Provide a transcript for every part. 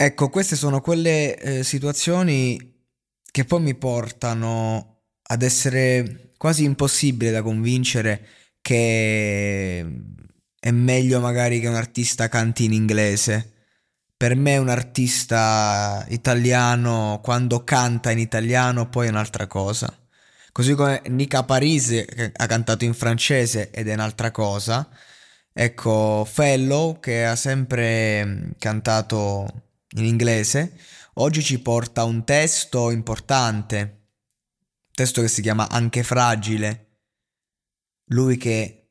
Ecco, queste sono quelle eh, situazioni che poi mi portano ad essere quasi impossibile da convincere che è meglio magari che un artista canti in inglese. Per me un artista italiano quando canta in italiano poi è un'altra cosa. Così come Nica Parise che ha cantato in francese ed è un'altra cosa. Ecco, Fellow che ha sempre cantato in inglese, oggi ci porta un testo importante, un testo che si chiama Anche fragile. Lui che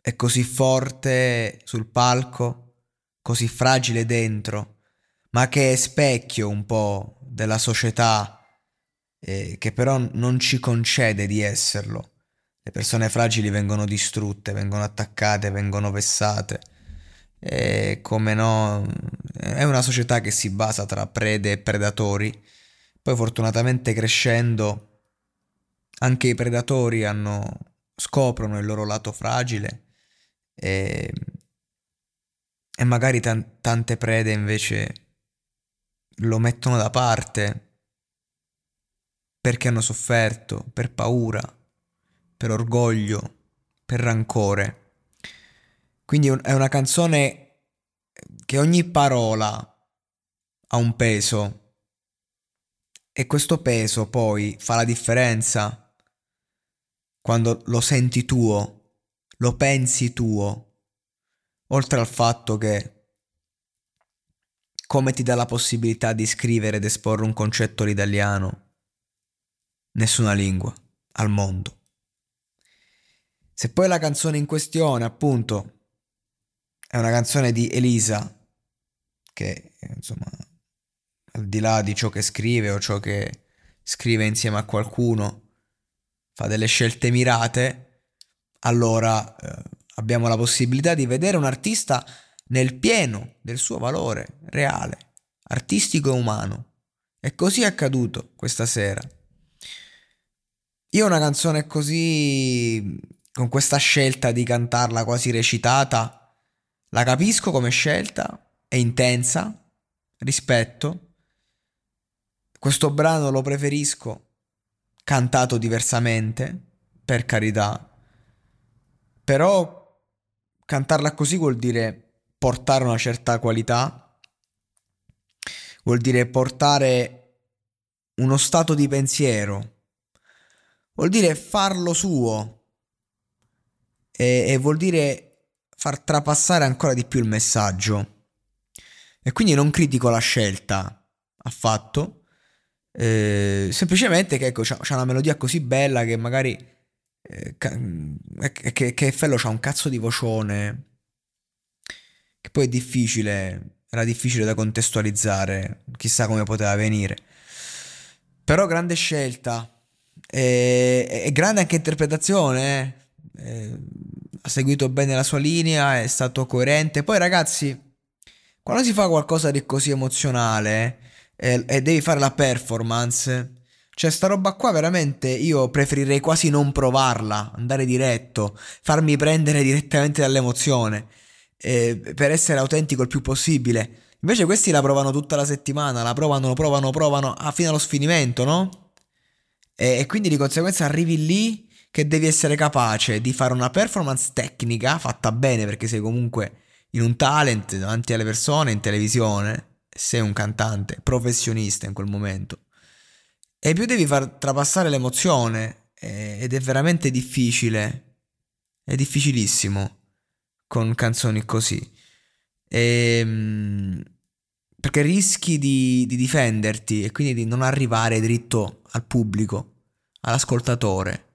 è così forte sul palco, così fragile dentro, ma che è specchio un po' della società, eh, che però non ci concede di esserlo. Le persone fragili vengono distrutte, vengono attaccate, vengono vessate e come no, è una società che si basa tra prede e predatori. Poi fortunatamente crescendo anche i predatori hanno, scoprono il loro lato fragile e, e magari t- tante prede invece lo mettono da parte perché hanno sofferto, per paura, per orgoglio, per rancore. Quindi è una canzone che ogni parola ha un peso e questo peso poi fa la differenza quando lo senti tuo, lo pensi tuo, oltre al fatto che come ti dà la possibilità di scrivere ed esporre un concetto l'italiano, nessuna lingua al mondo. Se poi la canzone in questione, appunto, è una canzone di Elisa che insomma al di là di ciò che scrive o ciò che scrive insieme a qualcuno fa delle scelte mirate allora eh, abbiamo la possibilità di vedere un artista nel pieno del suo valore reale artistico e umano. E così è accaduto questa sera. Io una canzone così con questa scelta di cantarla quasi recitata la capisco come scelta, è intensa, rispetto. Questo brano lo preferisco cantato diversamente, per carità. Però cantarla così vuol dire portare una certa qualità, vuol dire portare uno stato di pensiero, vuol dire farlo suo e, e vuol dire far trapassare ancora di più il messaggio. E quindi non critico la scelta affatto. Eh, semplicemente che ecco, c'ha, c'ha, una melodia così bella che magari eh, che, che Fello c'ha un cazzo di vocione che poi è difficile era difficile da contestualizzare chissà come poteva venire però grande scelta e, e grande anche interpretazione eh. Ha seguito bene la sua linea, è stato coerente. Poi ragazzi, quando si fa qualcosa di così emozionale e, eh, e devi fare la performance, cioè sta roba qua veramente io preferirei quasi non provarla, andare diretto, farmi prendere direttamente dall'emozione, eh, per essere autentico il più possibile. Invece questi la provano tutta la settimana, la provano, provano, provano ah, fino allo sfinimento, no? E, e quindi di conseguenza arrivi lì che devi essere capace di fare una performance tecnica fatta bene perché sei comunque in un talent davanti alle persone in televisione sei un cantante professionista in quel momento. E più devi far trapassare l'emozione eh, ed è veramente difficile, è difficilissimo con canzoni così. E, ehm, perché rischi di, di difenderti e quindi di non arrivare dritto al pubblico, all'ascoltatore.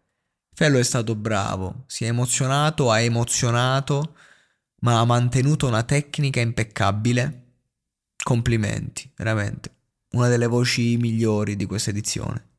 Fello è stato bravo, si è emozionato, ha emozionato, ma ha mantenuto una tecnica impeccabile. Complimenti, veramente. Una delle voci migliori di questa edizione.